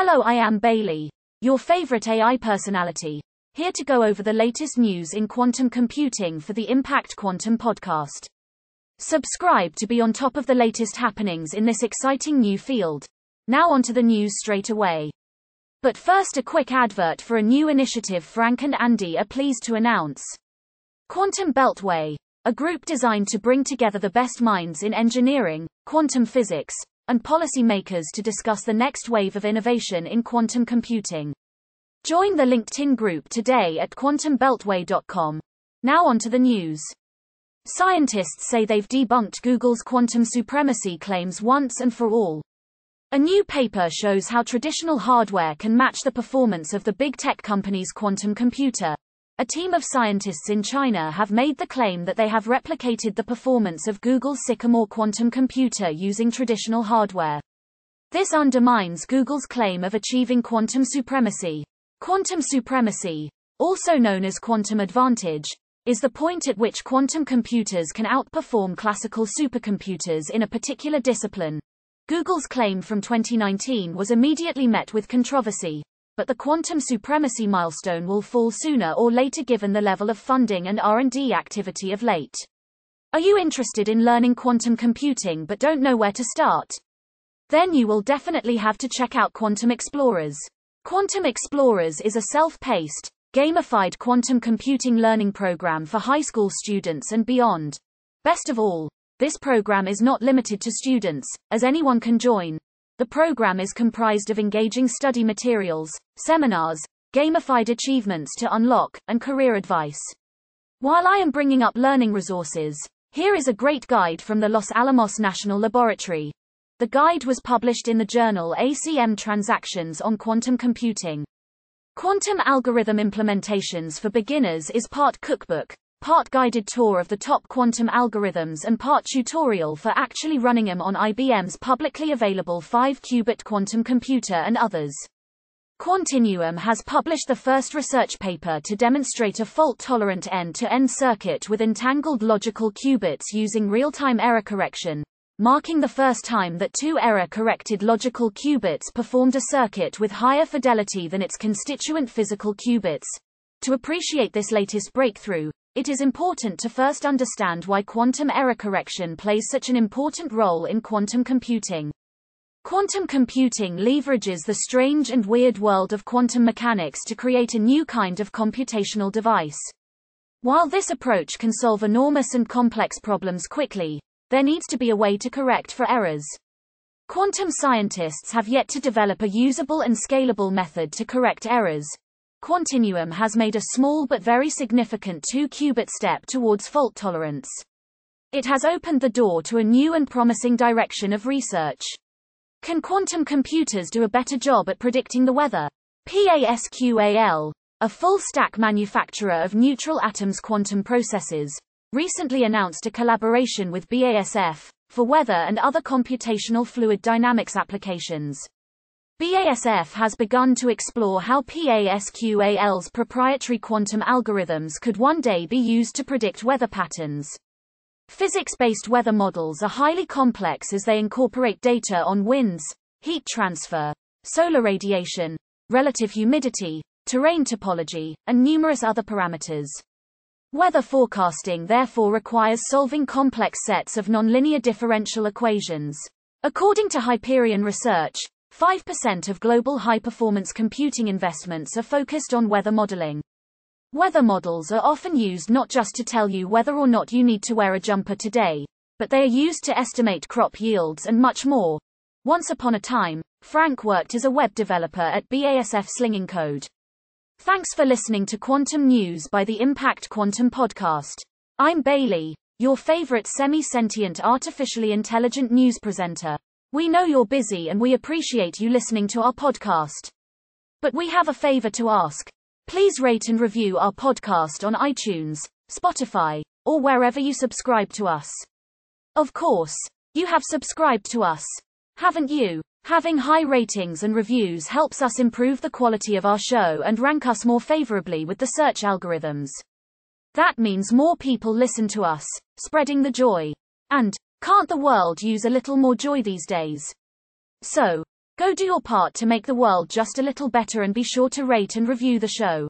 Hello, I am Bailey, your favorite AI personality, here to go over the latest news in quantum computing for the Impact Quantum podcast. Subscribe to be on top of the latest happenings in this exciting new field. Now onto the news straight away. But first a quick advert for a new initiative Frank and Andy are pleased to announce. Quantum Beltway, a group designed to bring together the best minds in engineering, quantum physics, and policymakers to discuss the next wave of innovation in quantum computing. Join the LinkedIn group today at quantumbeltway.com. Now on to the news. Scientists say they've debunked Google's quantum supremacy claims once and for all. A new paper shows how traditional hardware can match the performance of the big tech company's quantum computer. A team of scientists in China have made the claim that they have replicated the performance of Google's Sycamore quantum computer using traditional hardware. This undermines Google's claim of achieving quantum supremacy. Quantum supremacy, also known as quantum advantage, is the point at which quantum computers can outperform classical supercomputers in a particular discipline. Google's claim from 2019 was immediately met with controversy, but the quantum supremacy milestone will fall sooner or later given the level of funding and R&D activity of late. Are you interested in learning quantum computing but don't know where to start? Then you will definitely have to check out Quantum Explorers. Quantum Explorers is a self-paced, gamified quantum computing learning program for high school students and beyond. Best of all, this program is not limited to students, as anyone can join. The program is comprised of engaging study materials, seminars, gamified achievements to unlock, and career advice. While I am bringing up learning resources, here is a great guide from the Los Alamos National Laboratory. The guide was published in the journal ACM Transactions on Quantum Computing. Quantum Algorithm Implementations for Beginners is part cookbook, part guided tour of the top quantum algorithms and part tutorial for actually running them on IBM's publicly available 5-qubit quantum computer and others. Quantinuum has published the first research paper to demonstrate a fault-tolerant end-to-end circuit with entangled logical qubits using real-time error correction, marking the first time that two error-corrected logical qubits performed a circuit with higher fidelity than its constituent physical qubits. To appreciate this latest breakthrough, it is important to first understand why quantum error correction plays such an important role in quantum computing. Quantum computing leverages the strange and weird world of quantum mechanics to create a new kind of computational device. While this approach can solve enormous and complex problems quickly, there needs to be a way to correct for errors. Quantum scientists have yet to develop a usable and scalable method to correct errors, Quantinuum has made a small but very significant 2-qubit step towards fault tolerance. It has opened the door to a new and promising direction of research. Can quantum computers do a better job at predicting the weather? PASQAL, a full-stack manufacturer of neutral atoms quantum processes, recently announced a collaboration with BASF for weather and other computational fluid dynamics applications. BASF has begun to explore how PASQAL's proprietary quantum algorithms could one day be used to predict weather patterns. Physics-based weather models are highly complex as they incorporate data on winds, heat transfer, solar radiation, relative humidity, terrain topology, and numerous other parameters. Weather forecasting therefore requires solving complex sets of nonlinear differential equations. According to Hyperion Research, 5% of global high-performance computing investments are focused on weather modeling. Weather models are often used not just to tell you whether or not you need to wear a jumper today, but they are used to estimate crop yields and much more. Once upon a time, Frank worked as a web developer at BASF Slinging Code. Thanks for listening to Quantum News by the Impact Quantum Podcast. I'm Bailey, your favorite semi-sentient artificially intelligent news presenter. We know you're busy and we appreciate you listening to our podcast. But we have a favor to ask. Please rate and review our podcast on iTunes, Spotify, or wherever you subscribe to us. Of course, you have subscribed to us. Haven't you? Having high ratings and reviews helps us improve the quality of our show and rank us more favorably with the search algorithms. That means more people listen to us, spreading the joy. And, can't the world use a little more joy these days? So, Go do your part to make the world just a little better and be sure to rate and review the show.